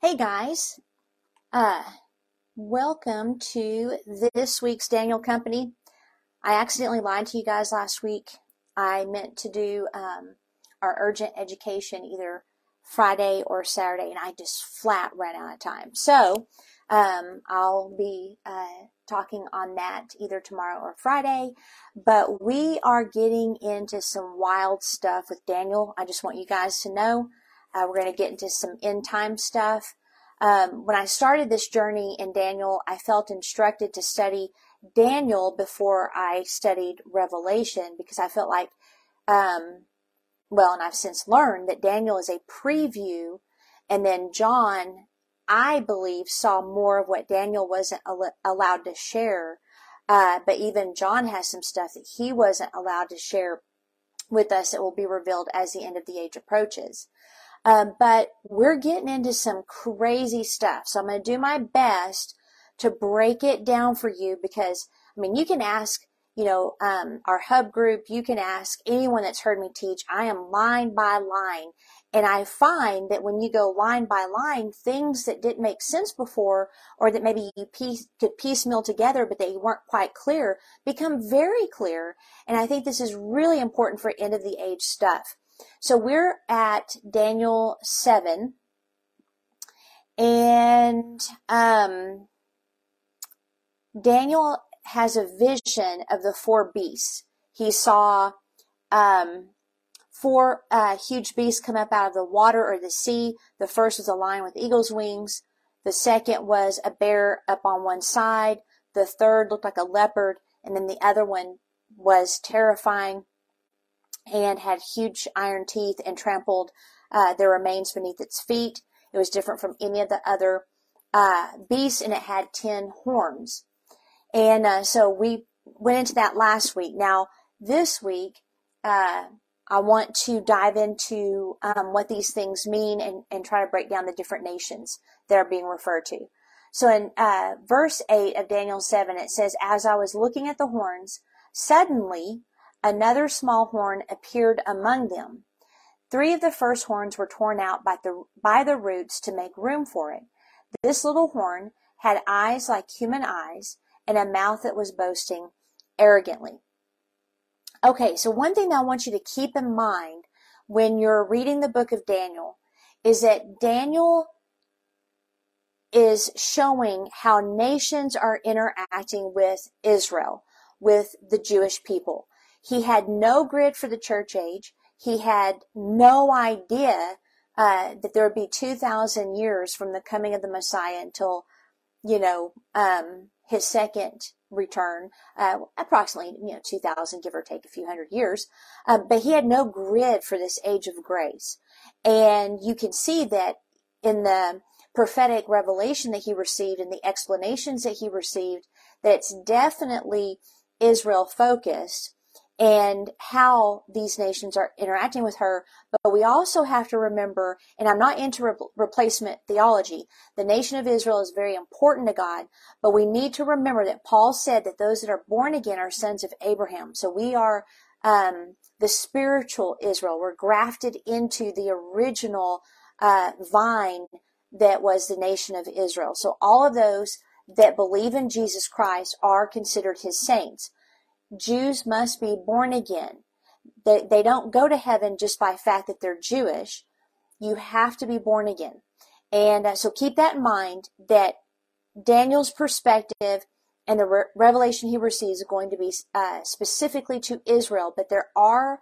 Hey guys, uh, welcome to this week's Daniel Company. I accidentally lied to you guys last week. I meant to do um, our urgent education either Friday or Saturday, and I just flat ran out of time. So um, I'll be uh, talking on that either tomorrow or Friday. But we are getting into some wild stuff with Daniel. I just want you guys to know. Uh, we're going to get into some end time stuff. Um, when I started this journey in Daniel, I felt instructed to study Daniel before I studied Revelation because I felt like, um, well, and I've since learned that Daniel is a preview, and then John, I believe, saw more of what Daniel wasn't al- allowed to share. Uh, but even John has some stuff that he wasn't allowed to share with us that will be revealed as the end of the age approaches. Um, but we're getting into some crazy stuff. So I'm going to do my best to break it down for you because, I mean, you can ask, you know, um, our hub group, you can ask anyone that's heard me teach. I am line by line. And I find that when you go line by line, things that didn't make sense before or that maybe you piece, could piecemeal together, but they weren't quite clear become very clear. And I think this is really important for end of the age stuff. So we're at Daniel 7. And um, Daniel has a vision of the four beasts. He saw um, four uh, huge beasts come up out of the water or the sea. The first was a lion with eagle's wings. The second was a bear up on one side. The third looked like a leopard. And then the other one was terrifying and had huge iron teeth and trampled uh, their remains beneath its feet. It was different from any of the other uh, beasts, and it had ten horns. And uh, so we went into that last week. Now this week, uh, I want to dive into um, what these things mean and, and try to break down the different nations that are being referred to. So in uh, verse 8 of Daniel 7, it says, As I was looking at the horns, suddenly Another small horn appeared among them. Three of the first horns were torn out by the, by the roots to make room for it. This little horn had eyes like human eyes and a mouth that was boasting arrogantly. Okay, so one thing I want you to keep in mind when you're reading the book of Daniel is that Daniel is showing how nations are interacting with Israel, with the Jewish people. He had no grid for the church age. He had no idea uh, that there would be 2,000 years from the coming of the Messiah until, you know, um, his second return, uh, approximately, you know, 2,000, give or take a few hundred years. Uh, but he had no grid for this age of grace. And you can see that in the prophetic revelation that he received and the explanations that he received, that it's definitely Israel focused and how these nations are interacting with her. But we also have to remember, and I'm not into re- replacement theology, the nation of Israel is very important to God, but we need to remember that Paul said that those that are born again are sons of Abraham. So we are um, the spiritual Israel. We're grafted into the original uh, vine that was the nation of Israel. So all of those that believe in Jesus Christ are considered his saints. Jews must be born again. They, they don't go to heaven just by fact that they're Jewish. You have to be born again. And uh, so keep that in mind that Daniel's perspective and the re- revelation he receives is going to be uh, specifically to Israel, but there are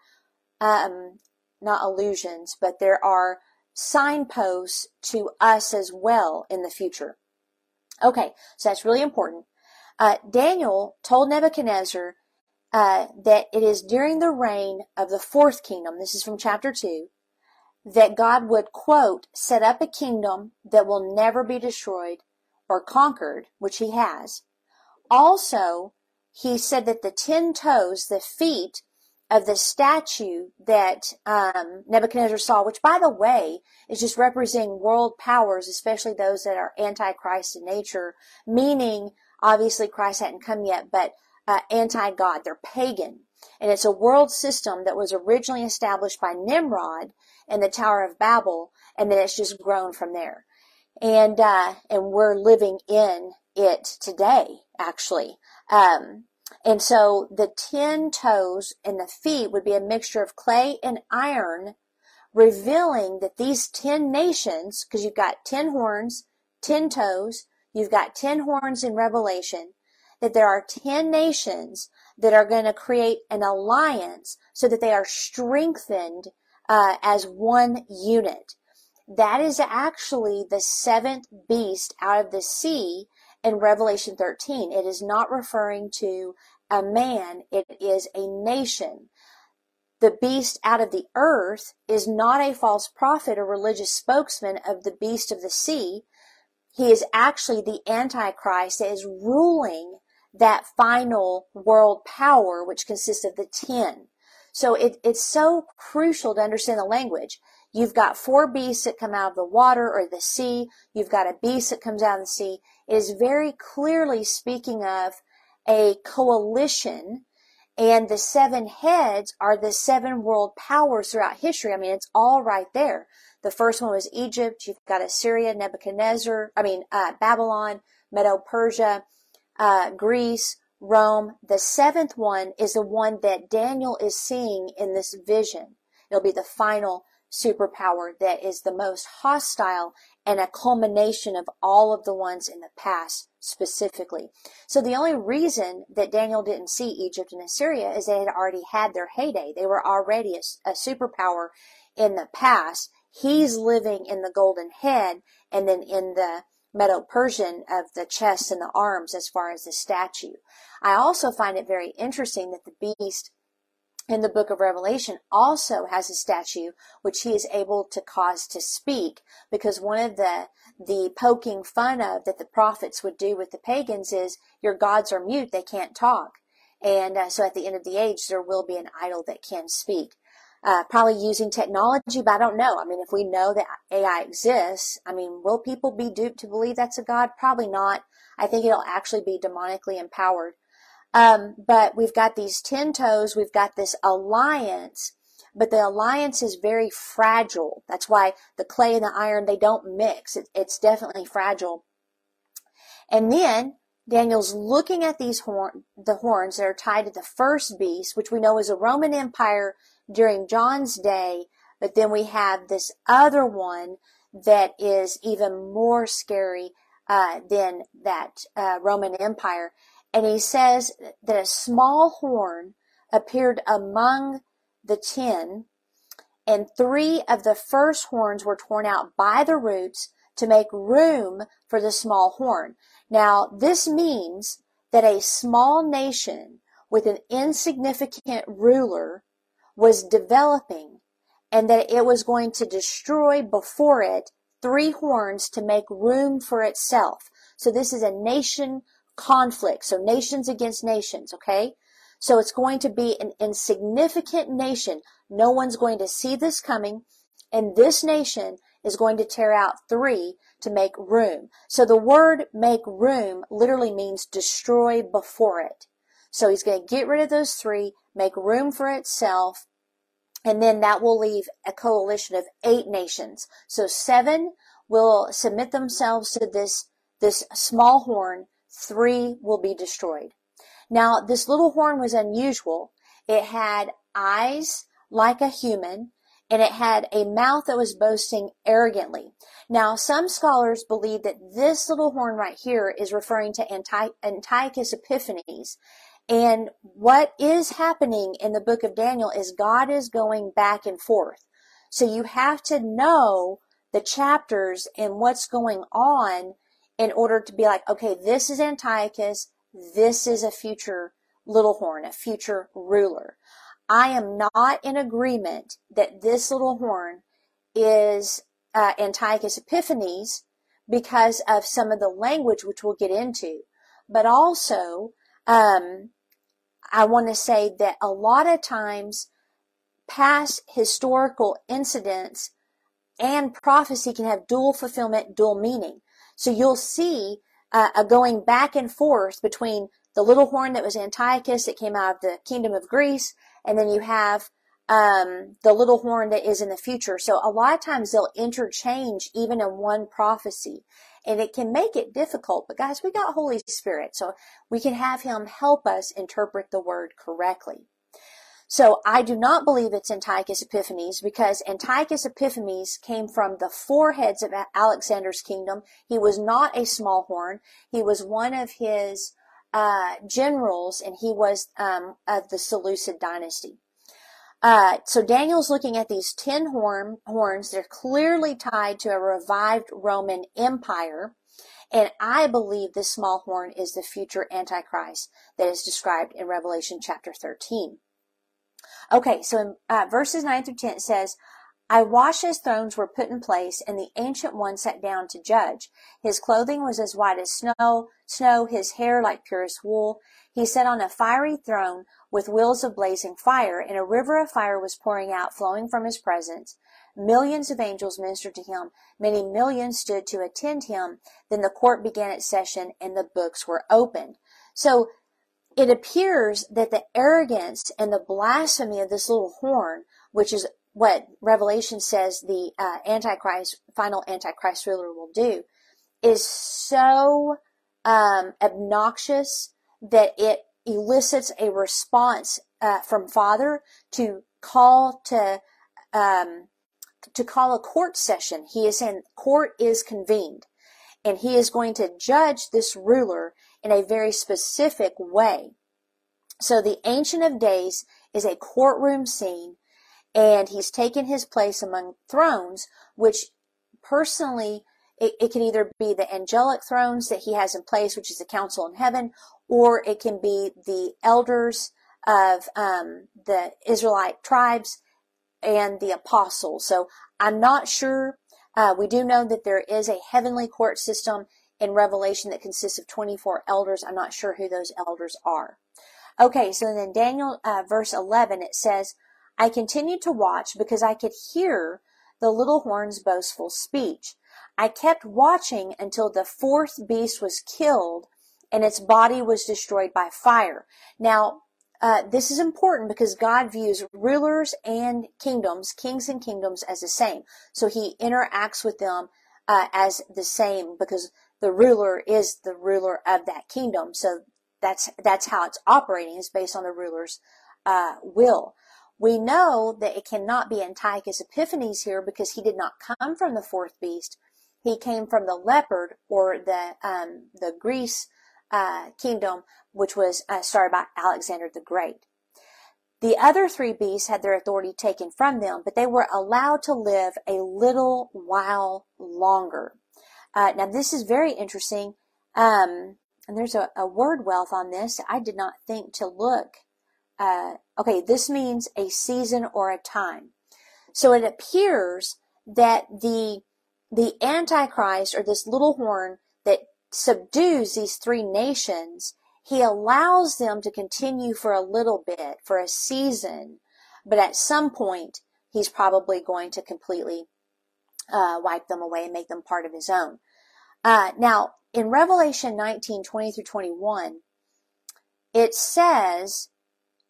um, not allusions, but there are signposts to us as well in the future. Okay, so that's really important. Uh, Daniel told Nebuchadnezzar uh, that it is during the reign of the fourth kingdom, this is from chapter 2, that God would, quote, set up a kingdom that will never be destroyed or conquered, which he has. Also, he said that the ten toes, the feet of the statue that um, Nebuchadnezzar saw, which by the way is just representing world powers, especially those that are antichrist in nature, meaning obviously Christ hadn't come yet, but uh, anti-God. They're pagan. And it's a world system that was originally established by Nimrod in the Tower of Babel, and then it's just grown from there. and uh, and we're living in it today, actually. Um, and so the ten toes and the feet would be a mixture of clay and iron, revealing that these ten nations, because you've got ten horns, ten toes, you've got ten horns in Revelation, that there are ten nations that are going to create an alliance so that they are strengthened uh, as one unit. That is actually the seventh beast out of the sea in Revelation 13. It is not referring to a man, it is a nation. The beast out of the earth is not a false prophet or religious spokesman of the beast of the sea. He is actually the Antichrist that is ruling that final world power, which consists of the ten. So it, it's so crucial to understand the language. You've got four beasts that come out of the water or the sea. You've got a beast that comes out of the sea. It is very clearly speaking of a coalition and the seven heads are the seven world powers throughout history. I mean, it's all right there. The first one was Egypt. You've got Assyria, Nebuchadnezzar, I mean, uh, Babylon, Medo Persia, uh, Greece, Rome. The seventh one is the one that Daniel is seeing in this vision. It'll be the final superpower that is the most hostile and a culmination of all of the ones in the past specifically. So the only reason that Daniel didn't see Egypt and Assyria is they had already had their heyday. They were already a, a superpower in the past. He's living in the golden head and then in the Medo-Persian of the chest and the arms as far as the statue. I also find it very interesting that the beast in the book of Revelation also has a statue which he is able to cause to speak because one of the the poking fun of that the prophets would do with the pagans is your gods are mute they can't talk and uh, so at the end of the age there will be an idol that can speak uh, probably using technology but i don't know i mean if we know that ai exists i mean will people be duped to believe that's a god probably not i think it'll actually be demonically empowered um, but we've got these 10 toes, we've got this alliance, but the alliance is very fragile. That's why the clay and the iron, they don't mix. It, it's definitely fragile. And then Daniel's looking at these horn, the horns that are tied to the first beast, which we know is a Roman Empire during John's day, but then we have this other one that is even more scary uh, than that uh, Roman Empire. And he says that a small horn appeared among the ten, and three of the first horns were torn out by the roots to make room for the small horn. Now, this means that a small nation with an insignificant ruler was developing and that it was going to destroy before it three horns to make room for itself. So this is a nation conflict. So nations against nations, okay? So it's going to be an insignificant nation. No one's going to see this coming. And this nation is going to tear out three to make room. So the word make room literally means destroy before it. So he's going to get rid of those three, make room for itself, and then that will leave a coalition of eight nations. So seven will submit themselves to this, this small horn three will be destroyed. Now, this little horn was unusual. It had eyes like a human, and it had a mouth that was boasting arrogantly. Now, some scholars believe that this little horn right here is referring to Antiochus Epiphanes. And what is happening in the book of Daniel is God is going back and forth. So you have to know the chapters and what's going on in order to be like, okay, this is Antiochus, this is a future little horn, a future ruler. I am not in agreement that this little horn is uh, Antiochus Epiphanes because of some of the language which we'll get into. But also, um, I want to say that a lot of times past historical incidents and prophecy can have dual fulfillment, dual meaning. So you'll see uh, a going back and forth between the little horn that was Antiochus that came out of the kingdom of Greece, and then you have um, the little horn that is in the future. So a lot of times they'll interchange even in one prophecy and it can make it difficult. But guys, we got Holy Spirit, so we can have him help us interpret the word correctly. So I do not believe it's Antiochus Epiphanes because Antiochus Epiphanes came from the four heads of Alexander's kingdom. He was not a small horn. He was one of his uh, generals, and he was um, of the Seleucid dynasty. Uh, so Daniel's looking at these ten horn, horns. They're clearly tied to a revived Roman Empire. And I believe this small horn is the future Antichrist that is described in Revelation chapter 13. Okay, so in uh, verses 9 through 10 it says, I watched as thrones were put in place, and the ancient one sat down to judge. His clothing was as white as snow, snow, his hair like purest wool. He sat on a fiery throne with wheels of blazing fire, and a river of fire was pouring out, flowing from his presence. Millions of angels ministered to him. Many millions stood to attend him. Then the court began its session, and the books were opened. So it appears that the arrogance and the blasphemy of this little horn, which is what Revelation says the uh, Antichrist, final Antichrist ruler will do, is so um, obnoxious that it elicits a response uh, from Father to call to um, to call a court session. He is in court is convened, and he is going to judge this ruler in a very specific way. So the Ancient of Days is a courtroom scene and he's taken his place among thrones, which personally, it, it can either be the angelic thrones that he has in place, which is the council in heaven, or it can be the elders of um, the Israelite tribes and the apostles. So I'm not sure. Uh, we do know that there is a heavenly court system in Revelation that consists of 24 elders. I'm not sure who those elders are. Okay, so then Daniel uh, verse 11 it says, I continued to watch because I could hear the little horn's boastful speech. I kept watching until the fourth beast was killed and its body was destroyed by fire. Now, uh, this is important because God views rulers and kingdoms, kings and kingdoms, as the same. So he interacts with them uh, as the same because the ruler is the ruler of that kingdom. So that's that's how it's operating is based on the ruler's uh, will. We know that it cannot be Antiochus Epiphanes here because he did not come from the fourth beast. He came from the leopard or the um, the Greece uh, kingdom, which was uh, started by Alexander the Great. The other three beasts had their authority taken from them, but they were allowed to live a little while longer. Uh, now, this is very interesting, um, and there's a, a word wealth on this. I did not think to look uh, okay, this means a season or a time. So it appears that the the Antichrist or this little horn that subdues these three nations, he allows them to continue for a little bit, for a season, but at some point he's probably going to completely uh, wipe them away and make them part of his own. Uh, now, in Revelation 19, 20 through 21, it says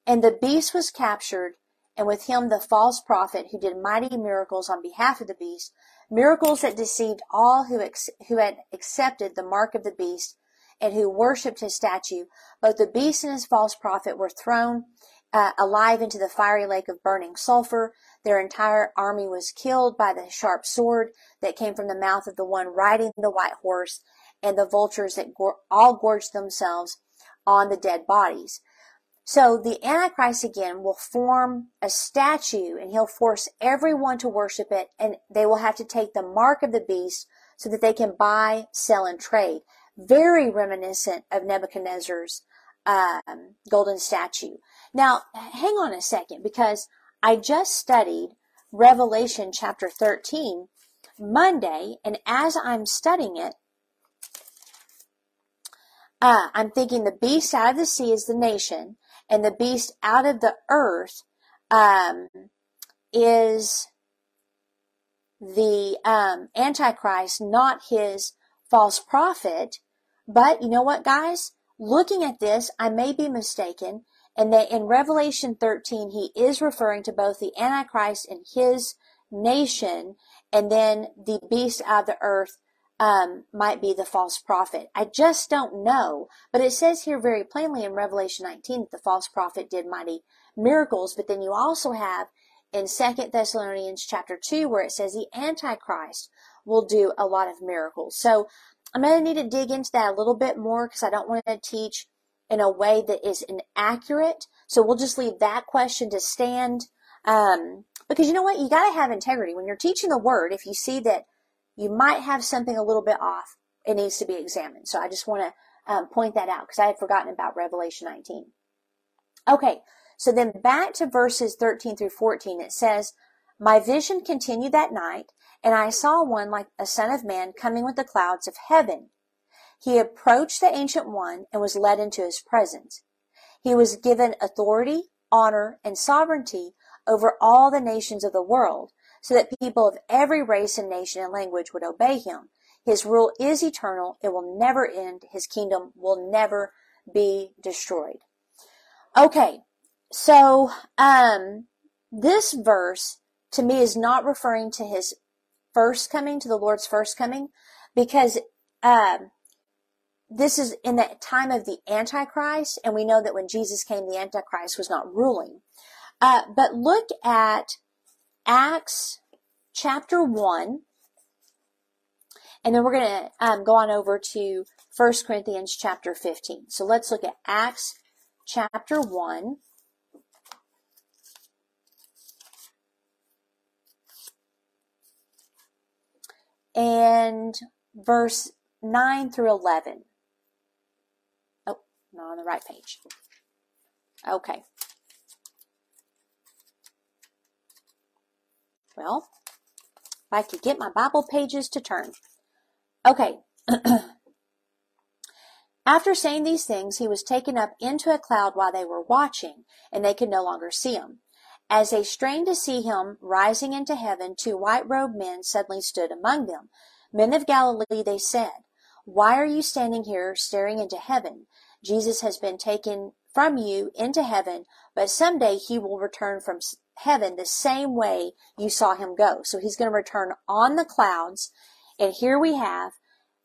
and the beast was captured, and with him the false prophet who did mighty miracles on behalf of the beast, miracles that deceived all who, ex- who had accepted the mark of the beast and who worshipped his statue. Both the beast and his false prophet were thrown uh, alive into the fiery lake of burning sulfur. Their entire army was killed by the sharp sword that came from the mouth of the one riding the white horse and the vultures that go- all gorged themselves on the dead bodies. So the Antichrist again will form a statue and he'll force everyone to worship it and they will have to take the mark of the beast so that they can buy, sell, and trade. Very reminiscent of Nebuchadnezzar's um, golden statue. Now, hang on a second because I just studied Revelation chapter 13 Monday, and as I'm studying it, uh, I'm thinking the beast out of the sea is the nation, and the beast out of the earth um, is the um, Antichrist, not his false prophet. But you know what, guys? Looking at this, I may be mistaken, And that in Revelation 13, he is referring to both the Antichrist and his nation, and then the beast out of the earth um, might be the false prophet. I just don't know. But it says here very plainly in Revelation 19 that the false prophet did mighty miracles. But then you also have in Second Thessalonians chapter 2 where it says the Antichrist will do a lot of miracles. So I'm going to need to dig into that a little bit more because I don't want to teach in a way that is inaccurate. So we'll just leave that question to stand. Um, because you know what? You got to have integrity. When you're teaching the word, if you see that you might have something a little bit off, it needs to be examined. So I just want to um, point that out because I had forgotten about Revelation 19. Okay, so then back to verses 13 through 14, it says, My vision continued that night, and I saw one like a son of man coming with the clouds of heaven. He approached the ancient one and was led into his presence. He was given authority, honor, and sovereignty over all the nations of the world, so that people of every race and nation and language would obey him. His rule is eternal. It will never end. His kingdom will never be destroyed. Okay. So, um, this verse to me is not referring to his first coming, to the Lord's first coming, because, um, this is in the time of the Antichrist, and we know that when Jesus came, the Antichrist was not ruling. Uh, but look at Acts chapter 1, and then we're going to um, go on over to 1 Corinthians chapter 15. So let's look at Acts chapter 1. And verse 9 through 11. Oh, not on the right page. Okay. Well, if I could get my Bible pages to turn. Okay. After saying these things, he was taken up into a cloud while they were watching, and they could no longer see him. As they strained to see him rising into heaven, two white robed men suddenly stood among them. Men of Galilee, they said, Why are you standing here staring into heaven? Jesus has been taken from you into heaven, but someday he will return from heaven the same way you saw him go. So he's going to return on the clouds. And here we have,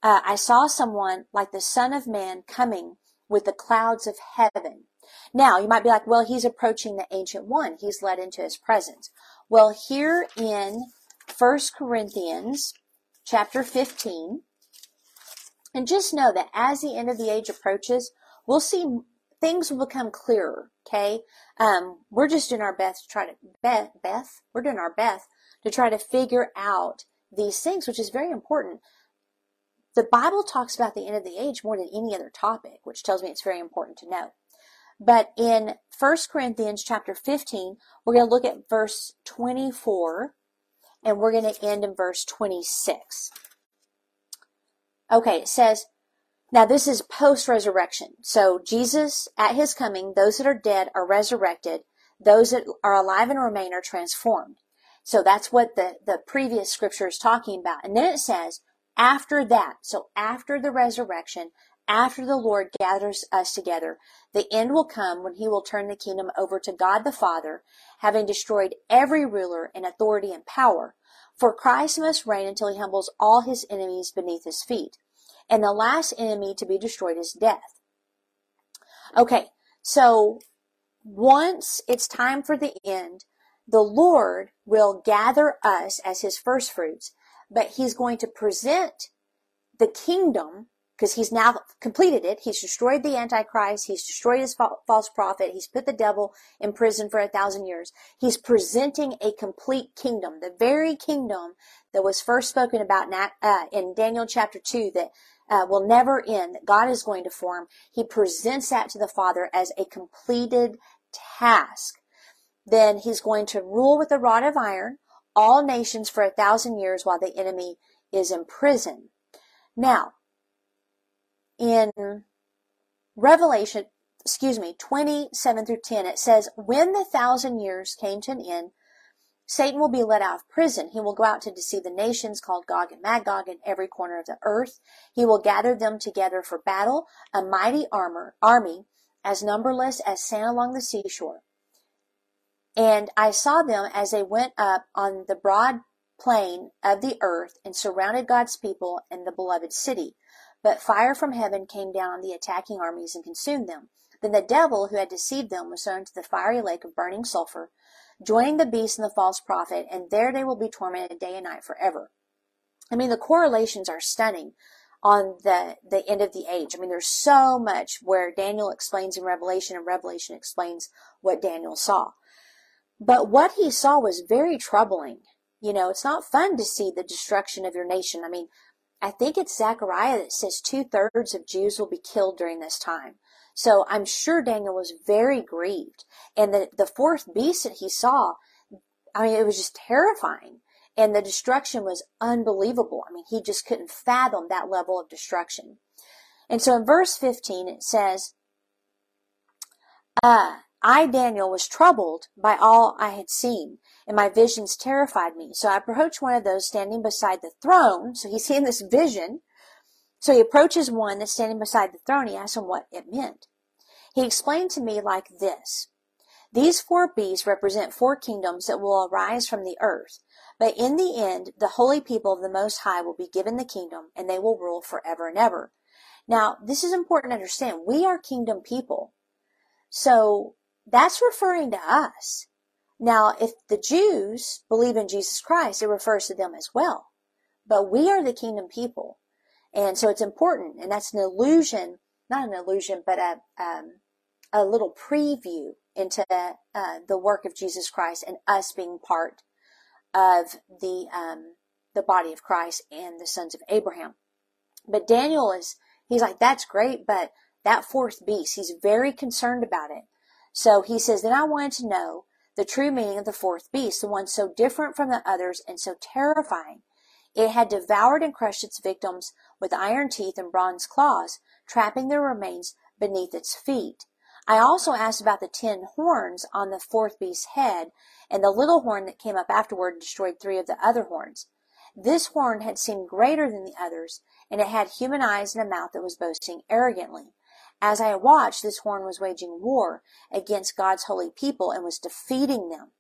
uh, I saw someone like the Son of Man coming with the clouds of heaven. Now, you might be like, well, he's approaching the Ancient One. He's led into his presence. Well, here in First Corinthians chapter 15, and just know that as the end of the age approaches, we'll see things will become clearer. Okay. Um, we're just doing our best to try to, Beth, Beth, we're doing our best to try to figure out these things, which is very important. The Bible talks about the end of the age more than any other topic, which tells me it's very important to know. But in 1 Corinthians chapter 15, we're going to look at verse 24 and we're going to end in verse 26. Okay, it says, now this is post resurrection. So Jesus, at his coming, those that are dead are resurrected. Those that are alive and remain are transformed. So that's what the, the previous scripture is talking about. And then it says, after that, so after the resurrection, after the Lord gathers us together, the end will come when he will turn the kingdom over to God the Father, having destroyed every ruler and authority and power. For Christ must reign until he humbles all his enemies beneath his feet and the last enemy to be destroyed is death. Okay, so once it's time for the end, the Lord will gather us as his first fruits, but he's going to present the kingdom because he's now completed it. He's destroyed the Antichrist. He's destroyed his false prophet. He's put the devil in prison for a thousand years. He's presenting a complete kingdom, the very kingdom that was first spoken about in, uh, Daniel chapter 2 that uh, will never end, that God is going to form. He presents that to the Father as a completed task. Then he's going to rule with a rod of iron all nations for a thousand years while the enemy is in prison. Now, in Revelation, excuse me, 27 through 10, it says, When the thousand years came to an end, Satan will be let out of prison. He will go out to deceive the nations called Gog and Magog in every corner of the earth. He will gather them together for battle, a mighty armor, army as numberless as sand along the seashore. And I saw them as they went up on the broad plain of the earth and surrounded God's people and the beloved city. But fire from heaven came down on the attacking armies and consumed them. Then the devil who had deceived them was thrown into the fiery lake of burning sulfur, joining the beast and the false prophet, and there they will be tormented day and night forever. I mean, the correlations are stunning on the, the end of the age. I mean, there's so much where Daniel explains in Revelation and Revelation explains what Daniel saw. But what he saw was very troubling. You know, it's not fun to see the destruction of your nation. I mean, I think it's Zechariah that says two thirds of Jews will be killed during this time. So I'm sure Daniel was very grieved. And the, the fourth beast that he saw, I mean, it was just terrifying. And the destruction was unbelievable. I mean, he just couldn't fathom that level of destruction. And so in verse 15, it says, uh, I, Daniel, was troubled by all I had seen, and my visions terrified me. So I approached one of those standing beside the throne. So he's seeing this vision. So he approaches one that's standing beside the throne. He asks him what it meant. He explained to me like this. These four beasts represent four kingdoms that will arise from the earth. But in the end, the holy people of the Most High will be given the kingdom, and they will rule forever and ever. Now, this is important to understand. We are kingdom people. So that's referring to us. Now, if the Jews believe in Jesus Christ, it refers to them as well. But we are the kingdom people. And so it's important. And that's an illusion, not an illusion, but a, um, a little preview into uh, the work of Jesus Christ and us being part of the, um, the body of Christ and the sons of Abraham. But Daniel is, he's like, that's great, but that fourth beast, he's very concerned about it. So he says, Then I wanted to know the true meaning of the fourth beast, the one so different from the others and so terrifying. It had devoured and crushed its victims with iron teeth and bronze claws, trapping their remains beneath its feet. I also asked about the ten horns on the fourth beast's head, and the little horn that came up afterward destroyed three of the other horns. This horn had seemed greater than the others, and it had human eyes and a mouth that was boasting arrogantly. As I watched, this horn was waging war against God's holy people and was defeating them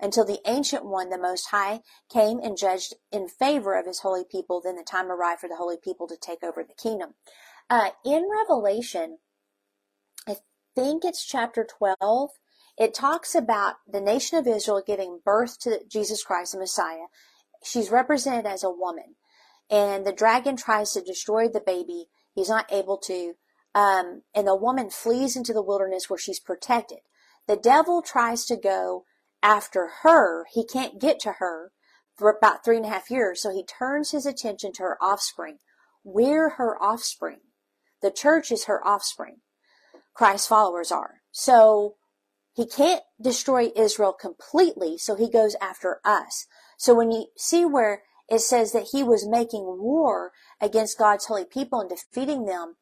until the ancient one, the Most High, came and judged in favor of his holy people. Then the time arrived for the holy people to take over the kingdom. Uh, in Revelation, I think it's chapter 12, it talks about the nation of Israel giving birth to Jesus Christ, the Messiah. She's represented as a woman. And the dragon tries to destroy the baby. He's not able to. Um, and the woman flees into the wilderness where she's protected. The devil tries to go after her. He can't get to her for about three and a half years. So he turns his attention to her offspring. We're her offspring. The church is her offspring. Christ's followers are. So he can't destroy Israel completely. So he goes after us. So when you see where it says that he was making war against God's holy people and defeating them,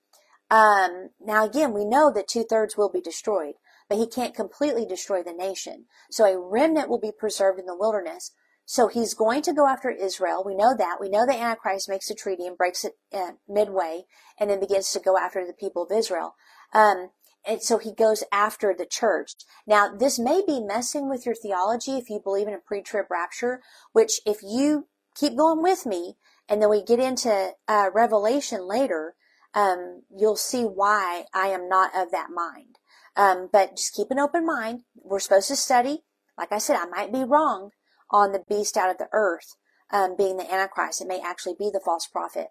um, now again, we know that two thirds will be destroyed, but he can't completely destroy the nation. So a remnant will be preserved in the wilderness. So he's going to go after Israel. We know that. We know that Antichrist makes a treaty and breaks it uh, midway and then begins to go after the people of Israel. Um, and so he goes after the church. Now, this may be messing with your theology if you believe in a pre-trib rapture, which if you keep going with me and then we get into uh, Revelation later, um, you'll see why I am not of that mind. Um, but just keep an open mind. We're supposed to study. Like I said, I might be wrong on the beast out of the earth um, being the Antichrist. It may actually be the false prophet.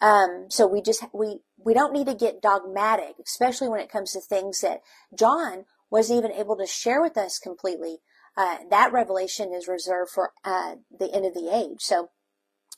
Um, so we just we we don't need to get dogmatic, especially when it comes to things that John wasn't even able to share with us completely. Uh, that revelation is reserved for uh, the end of the age. So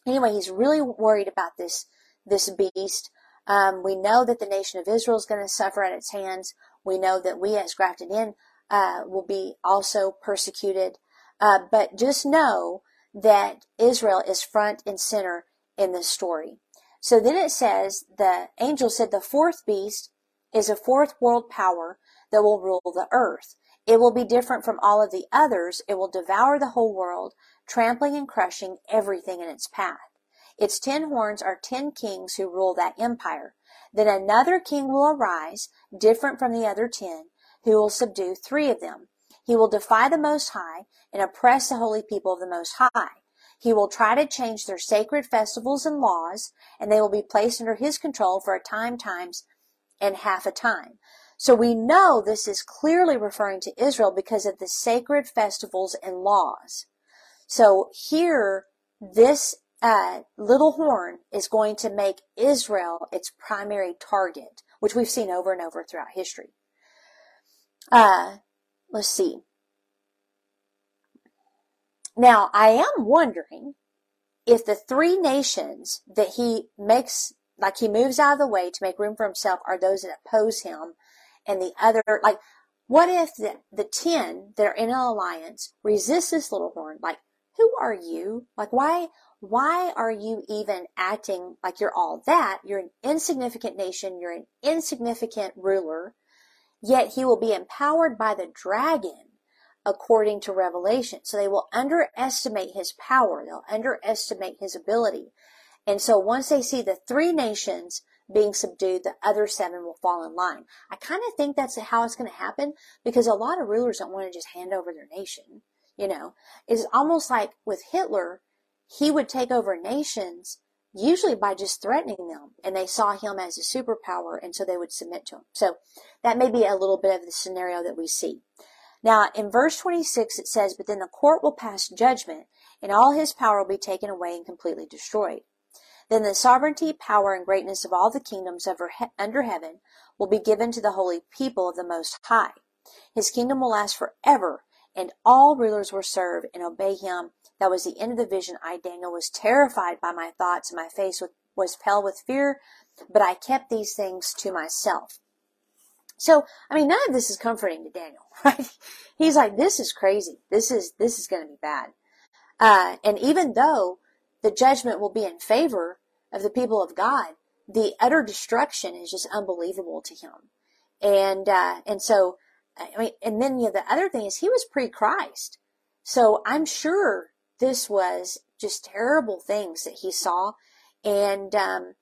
anyway, he's really worried about this this beast. Um, we know that the nation of Israel is going to suffer at its hands. We know that we as grafted in uh, will be also persecuted. Uh, but just know that Israel is front and center in this story. So then it says, the angel said the fourth beast is a fourth world power that will rule the earth. It will be different from all of the others. It will devour the whole world, trampling and crushing everything in its path. Its ten horns are ten kings who rule that empire. Then another king will arise, different from the other ten, who will subdue three of them. He will defy the Most High and oppress the holy people of the Most High. He will try to change their sacred festivals and laws, and they will be placed under his control for a time, times, and half a time. So we know this is clearly referring to Israel because of the sacred festivals and laws. So here, this uh, little horn is going to make Israel its primary target, which we've seen over and over throughout history. Uh, let's see. Now, I am wondering if the three nations that he makes, like he moves out of the way to make room for himself, are those that oppose him, and the other, like, what if the, the ten that are in an alliance resist this little horn? Like, who are you? Like, why, why are you even acting like you're all that? You're an insignificant nation. You're an insignificant ruler. Yet he will be empowered by the dragon according to Revelation. So they will underestimate his power. They'll underestimate his ability. And so once they see the three nations being subdued, the other seven will fall in line. I kind of think that's how it's going to happen because a lot of rulers don't want to just hand over their nation. You know, it's almost like with Hitler, he would take over nations usually by just threatening them and they saw him as a superpower and so they would submit to him. So that may be a little bit of the scenario that we see. Now, in verse 26, it says, But then the court will pass judgment, and all his power will be taken away and completely destroyed. Then the sovereignty, power, and greatness of all the kingdoms under heaven will be given to the holy people of the Most High. His kingdom will last forever, and all rulers will serve and obey him. That was the end of the vision. I, Daniel, was terrified by my thoughts, and my face was pale with fear, but I kept these things to myself. So, I mean, none of this is comforting to Daniel, right? He's like, this is crazy. This is, this is going to be bad. Uh, and even though the judgment will be in favor of the people of God, the utter destruction is just unbelievable to him. And, uh, and so, I mean, and then you know, the other thing is he was pre-Christ. So I'm sure this was just terrible things that he saw. And, um,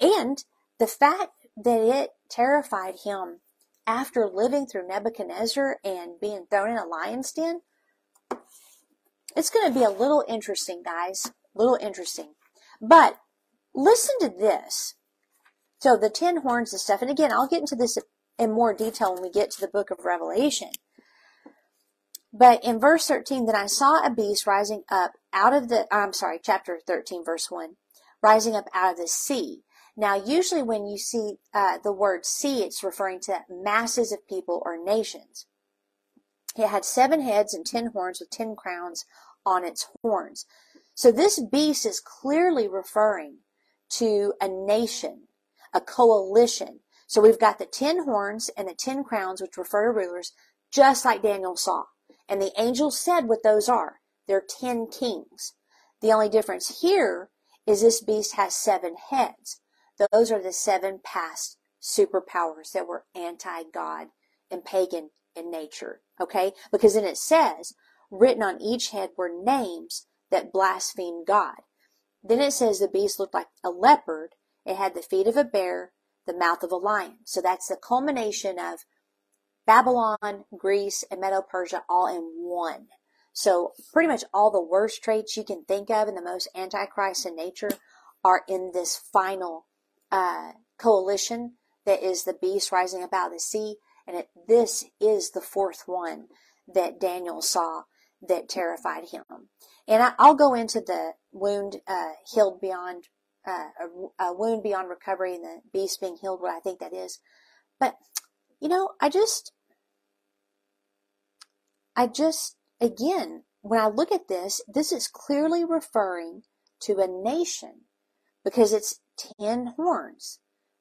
and the fact that it terrified him after living through Nebuchadnezzar and being thrown in a lion's den, it's going to be a little interesting, guys. A little interesting. But listen to this. So the ten horns and stuff, and again, I'll get into this in more detail when we get to the book of Revelation. But in verse 13, then I saw a beast rising up out of the, I'm sorry, chapter 13, verse 1, rising up out of the sea. Now, usually when you see uh, the word sea, it's referring to masses of people or nations. It had seven heads and ten horns with ten crowns on its horns. So this beast is clearly referring to a nation, a coalition. So we've got the ten horns and the ten crowns, which refer to rulers, just like Daniel saw. And the angel said what those are. They're ten kings. The only difference here is this beast has seven heads. Those are the seven past superpowers that were anti-God and pagan in nature. Okay? Because then it says, written on each head were names that blasphemed God. Then it says the beast looked like a leopard. It had the feet of a bear, the mouth of a lion. So that's the culmination of Babylon, Greece, and Medo-Persia all in one. So pretty much all the worst traits you can think of and the most antichrist in nature are in this final uh, coalition that is the beast rising up out of the sea. And it, this is the fourth one that Daniel saw that terrified him. And I, will go into the wound uh, healed beyond uh, a, a, wound beyond recovery and the beast being healed. What I think that is, but you know, I just, I just again, when I look at this, this is clearly referring to a nation because it's 10 horns.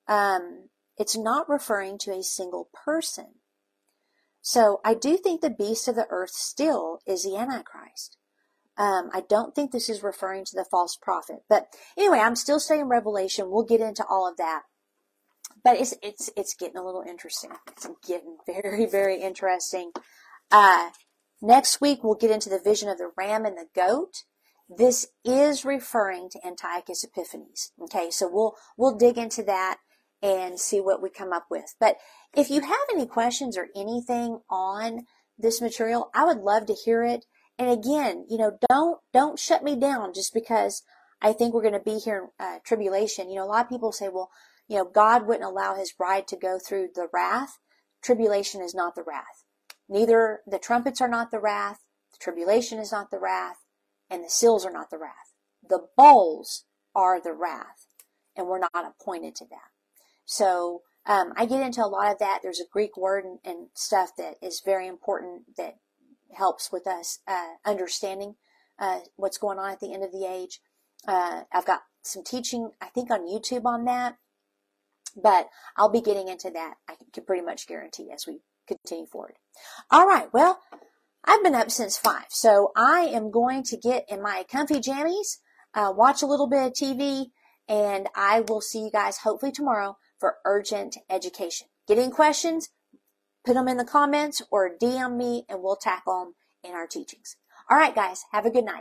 Um, it's not referring to a single person. So I do think the beast of the earth still is the Antichrist. Um, I don't think this is referring to the false prophet. But anyway, I'm still studying Revelation. We'll get into all of that. But it's it's it's getting a little interesting. It's getting very very interesting. Uh, next week we'll get into the vision of the ram and the goat. This is referring to Antiochus Epiphanes. Okay, so we'll we'll dig into that and see what we come up with. But if you have any questions or anything on this material, I would love to hear it. And again, you know, don't don't shut me down just because I think we're going to be here in uh, tribulation. You know, a lot of people say, well, you know, God wouldn't allow His bride to go through the wrath. Tribulation is not the wrath. Neither the trumpets are not the wrath, the tribulation is not the wrath, and the seals are not the wrath. The bowls are the wrath, and we're not appointed to that. So um, I get into a lot of that. There's a Greek word and, and stuff that is very important that helps with us uh, understanding uh, what's going on at the end of the age. Uh, I've got some teaching, I think, on YouTube on that, but I'll be getting into that. I can pretty much guarantee as we continue forward. All right. Well, I've been up since five, so I am going to get in my comfy jammies, uh, watch a little bit of TV, and I will see you guys hopefully tomorrow for urgent education. Get any questions? Put them in the comments or DM me and we'll tackle them in our teachings. All right, guys, have a good night.